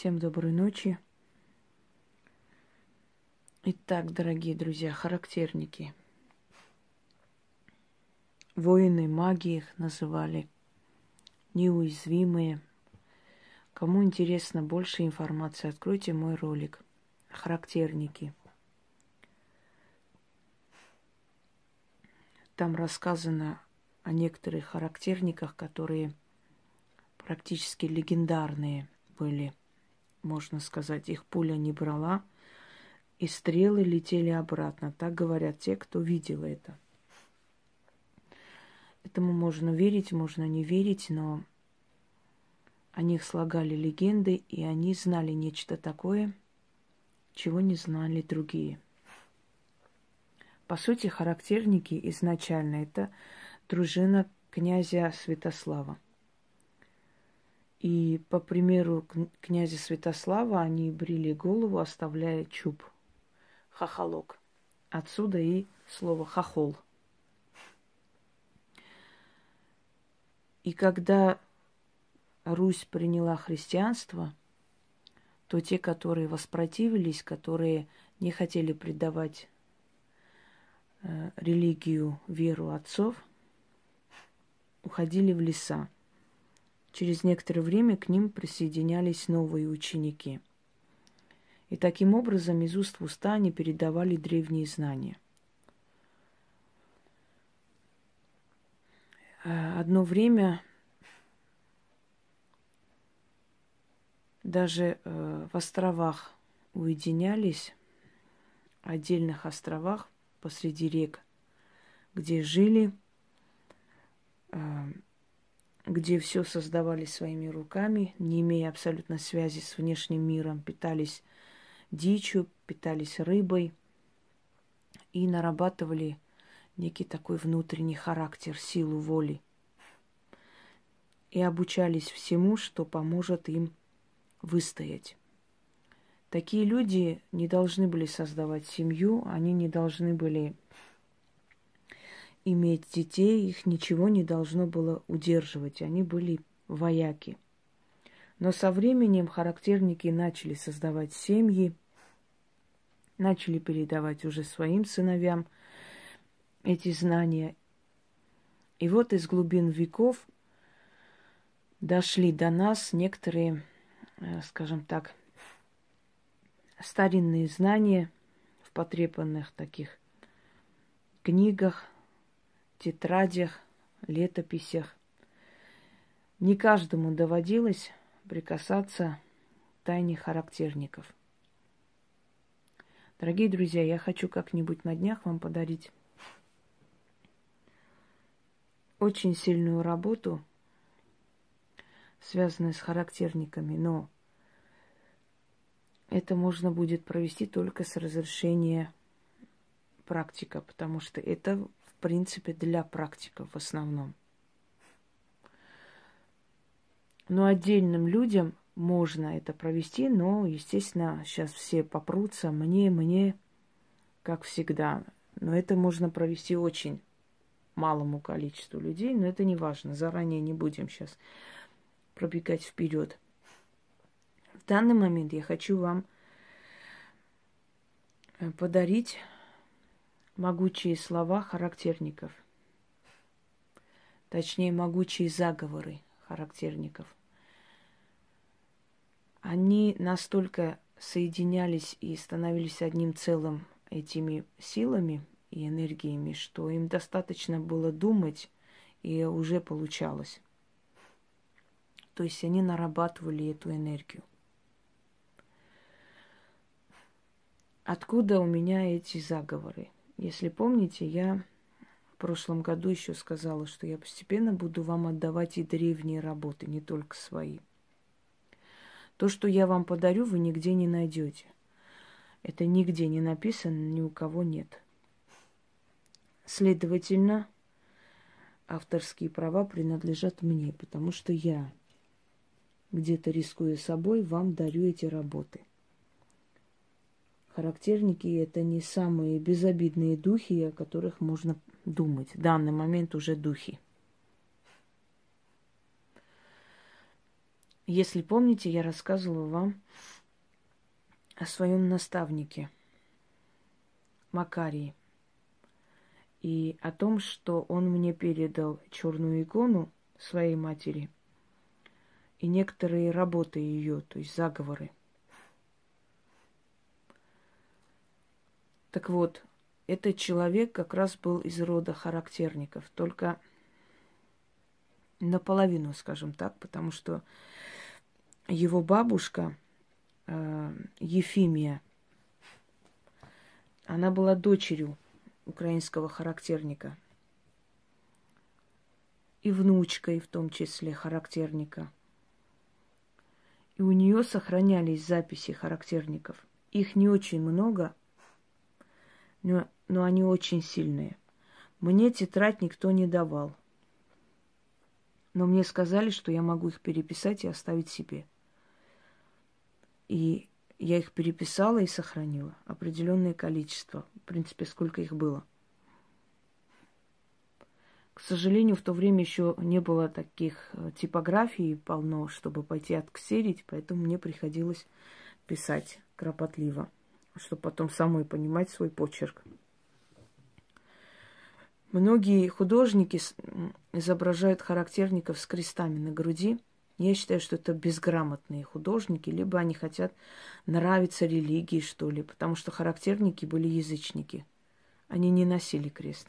Всем доброй ночи. Итак, дорогие друзья, характерники. Воины, маги их называли, неуязвимые. Кому интересно больше информации, откройте мой ролик. Характерники. Там рассказано о некоторых характерниках, которые практически легендарные были, можно сказать. Их пуля не брала, и стрелы летели обратно. Так говорят те, кто видел это. Этому можно верить, можно не верить, но о них слагали легенды, и они знали нечто такое, чего не знали другие. По сути, характерники изначально это дружина князя Святослава. И по примеру князя Святослава они брили голову, оставляя чуб, хахалок. Отсюда и слово хахол. И когда Русь приняла христианство, то те, которые воспротивились, которые не хотели предавать э, религию, веру отцов, уходили в леса. Через некоторое время к ним присоединялись новые ученики. И таким образом из уст в уста они передавали древние знания. Одно время даже э, в островах уединялись, отдельных островах посреди рек, где жили э, где все создавали своими руками, не имея абсолютно связи с внешним миром, питались дичью, питались рыбой и нарабатывали некий такой внутренний характер, силу воли. И обучались всему, что поможет им выстоять. Такие люди не должны были создавать семью, они не должны были иметь детей, их ничего не должно было удерживать, они были вояки. Но со временем характерники начали создавать семьи, начали передавать уже своим сыновьям эти знания. И вот из глубин веков дошли до нас некоторые, э, скажем так, старинные знания в потрепанных таких книгах, тетрадях, летописях. Не каждому доводилось прикасаться к тайне характерников. Дорогие друзья, я хочу как-нибудь на днях вам подарить очень сильную работу, связанную с характерниками, но это можно будет провести только с разрешения практика, потому что это принципе, для практиков в основном. Но отдельным людям можно это провести, но, естественно, сейчас все попрутся мне, мне, как всегда. Но это можно провести очень малому количеству людей, но это не важно. Заранее не будем сейчас пробегать вперед. В данный момент я хочу вам э, подарить могучие слова характерников. Точнее, могучие заговоры характерников. Они настолько соединялись и становились одним целым этими силами и энергиями, что им достаточно было думать, и уже получалось. То есть они нарабатывали эту энергию. Откуда у меня эти заговоры? Если помните, я в прошлом году еще сказала, что я постепенно буду вам отдавать и древние работы, не только свои. То, что я вам подарю, вы нигде не найдете. Это нигде не написано, ни у кого нет. Следовательно, авторские права принадлежат мне, потому что я, где-то рискуя собой, вам дарю эти работы. Характерники – это не самые безобидные духи, о которых можно думать. В данный момент уже духи. Если помните, я рассказывала вам о своем наставнике Макарии и о том, что он мне передал черную икону своей матери и некоторые работы ее, то есть заговоры. Так вот, этот человек как раз был из рода характерников, только наполовину, скажем так, потому что его бабушка э, Ефимия, она была дочерью украинского характерника и внучкой в том числе характерника. И у нее сохранялись записи характерников. Их не очень много, но, но они очень сильные. Мне тетрадь никто не давал. Но мне сказали, что я могу их переписать и оставить себе. И я их переписала и сохранила. Определенное количество. В принципе, сколько их было. К сожалению, в то время еще не было таких э, типографий полно, чтобы пойти отксерить, поэтому мне приходилось писать кропотливо, чтобы потом самой понимать свой почерк. Многие художники изображают характерников с крестами на груди. Я считаю, что это безграмотные художники, либо они хотят нравиться религии, что ли, потому что характерники были язычники. Они не носили крест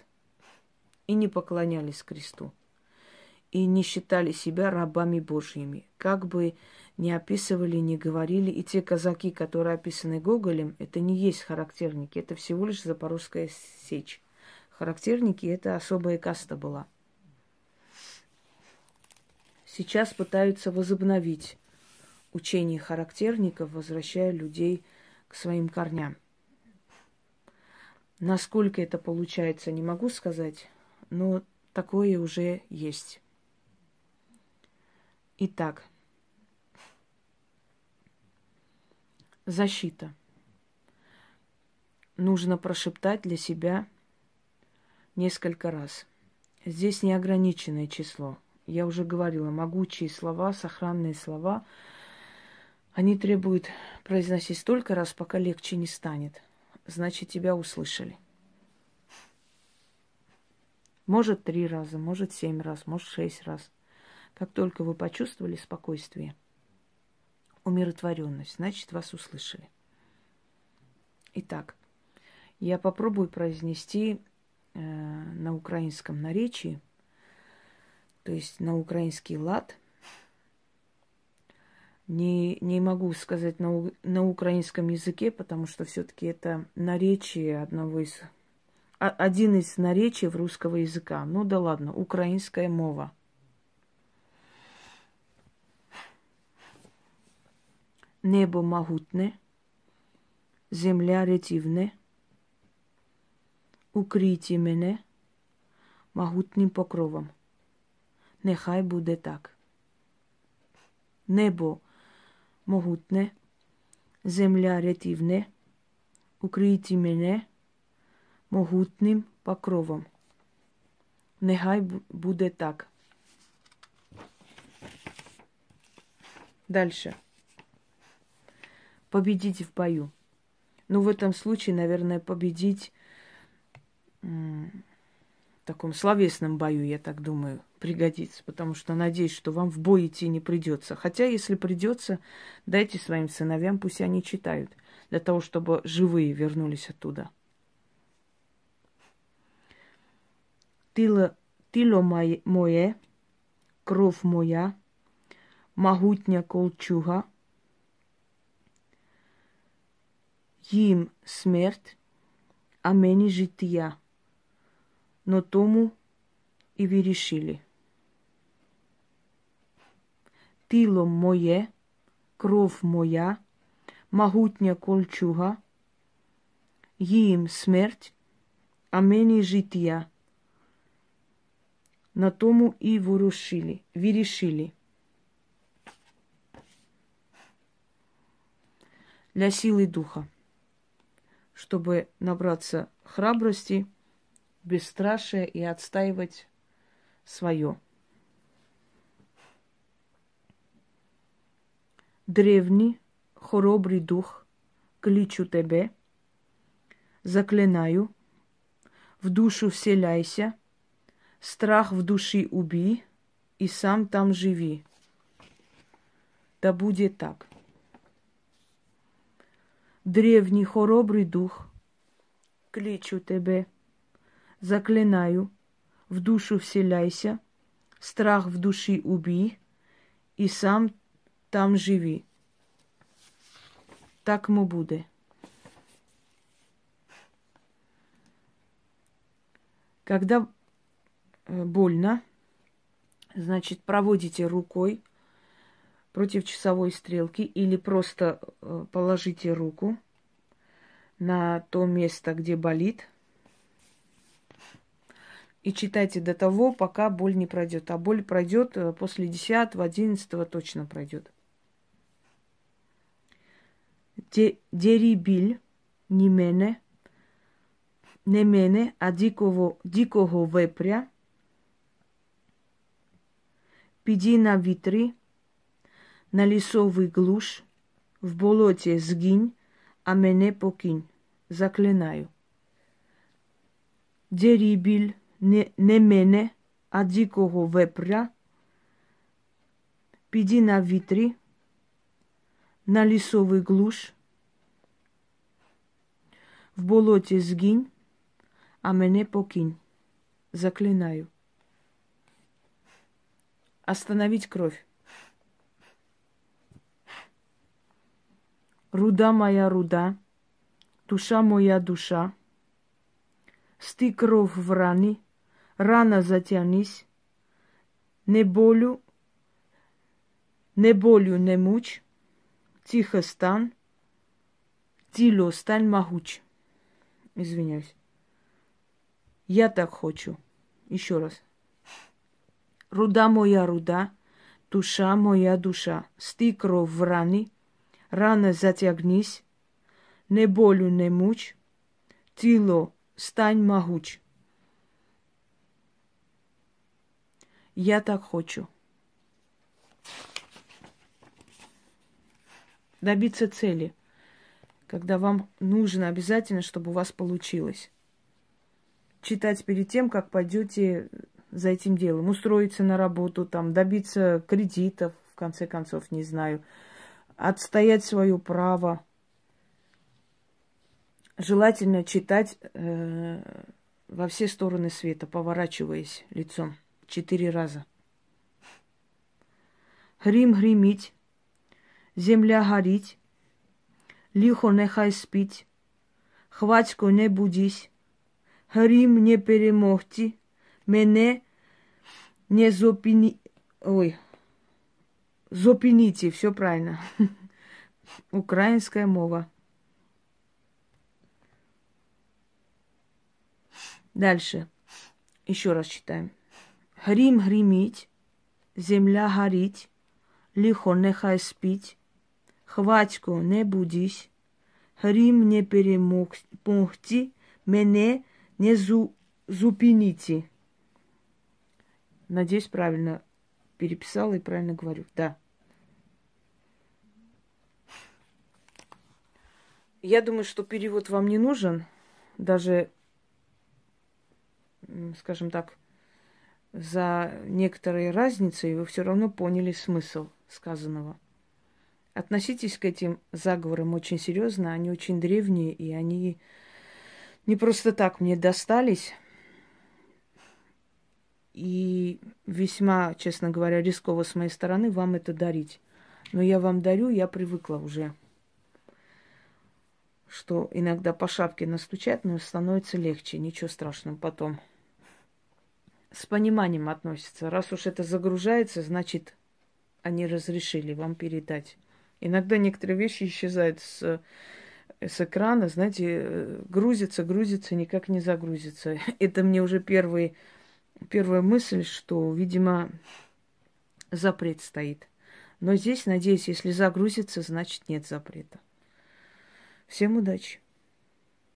и не поклонялись кресту, и не считали себя рабами Божьими. Как бы ни описывали, ни говорили, и те казаки, которые описаны Гоголем, это не есть характерники, это всего лишь запорожская сечь характерники это особая каста была. Сейчас пытаются возобновить учение характерников, возвращая людей к своим корням. Насколько это получается, не могу сказать, но такое уже есть. Итак, защита. Нужно прошептать для себя – несколько раз. Здесь неограниченное число. Я уже говорила, могучие слова, сохранные слова, они требуют произносить столько раз, пока легче не станет. Значит, тебя услышали. Может, три раза, может, семь раз, может, шесть раз. Как только вы почувствовали спокойствие, умиротворенность, значит, вас услышали. Итак, я попробую произнести э, на украинском наречии, то есть на украинский лад. Не, не могу сказать на, на украинском языке, потому что все-таки это наречие одного из один из наречий русского языка. Ну да ладно, украинская мова. Небо могутне, земля ретивне – укрійте мене могутнім покровом. Нехай буде так. Небо могутне, земля рятівне, укрийте мене могутним покровом. Нехай буде так. Дальше. Победить в бою. Ну, в этом случае, наверное, победить в таком словесном бою, я так думаю, пригодится, потому что надеюсь, что вам в бой идти не придется. Хотя, если придется, дайте своим сыновьям, пусть они читают, для того, чтобы живые вернулись оттуда. Тило, тило мое, кровь моя, могутня колчуга, їм смерть, а мені життя но тому і вирішили. Тіло моє, кров моя, могутня кольчуга, їм смерть, а мені життя. На тому і ворушили, вирішили. Для силы духа, чтобы набраться храбрости – бесстрашие и отстаивать свое. древний, хоробрый дух, кличу тебе, заклинаю, в душу вселяйся, страх в души убей и сам там живи. Да будет так. Древний хоробрый дух, кличу тебе, заклинаю, в душу вселяйся, страх в души убей и сам там живи. Так му буде. Когда э, больно, значит, проводите рукой против часовой стрелки или просто э, положите руку на то место, где болит, и читайте до того, пока боль не пройдет. А боль пройдет э, после 10 11 точно пройдет. Дерибиль не мене, не мене, а дикого, дикого вепря, піди на вітри, на лісовий глуш, в болоті згинь, а мене покинь. Заклинаю. Дерибіль не, не мене, а дикого вепря, піди на вітрі, на лісовий глуш, в болоті згинь, а мене покинь. Заклинаю. Остановить кровь. Руда моя руда, душа моя душа, сти кров в раны, рано затянись, не болю, не болю не муч, тихо стань, тіло стань могуч. Извиняюсь. Я так хочу. Еще раз. Руда моя руда, душа моя душа, сти кров в раны, рано затягнись, не болю не муч, тіло стань могуч. Я так хочу. Добиться цели, когда вам нужно обязательно, чтобы у вас получилось. Читать перед тем, как пойдете за этим делом, устроиться на работу, там, добиться кредитов, в конце концов, не знаю, отстоять свое право. Желательно читать э, во все стороны света, поворачиваясь лицом четыре раза. Грім гримить, земля горить, лихо нехай спить, хватько не будись, грім не перемогти, мене не зупини... Ой, зупините, все правильно. Украинская мова. Дальше. Еще раз читаем. Грім гримить, земля горить, лихо нехай спить, хватько не будись, грім не перемогти, мене не зу, зупините. Надеюсь, правильно переписала и правильно говорю. Да. Я думаю, что перевод вам не нужен. Даже, скажем так, за некоторые разницы вы все равно поняли смысл сказанного. Относитесь к этим заговорам очень серьезно. Они очень древние, и они не просто так мне достались. И весьма, честно говоря, рисково с моей стороны вам это дарить. Но я вам дарю, я привыкла уже, что иногда по шапке настучать, но становится легче, ничего страшного потом. С пониманием относятся. Раз уж это загружается, значит, они разрешили вам передать. Иногда некоторые вещи исчезают с, с экрана, знаете, грузится, грузится, никак не загрузится. Это мне уже первый первая мысль, что, видимо, запрет стоит. Но здесь, надеюсь, если загрузится, значит нет запрета. Всем удачи!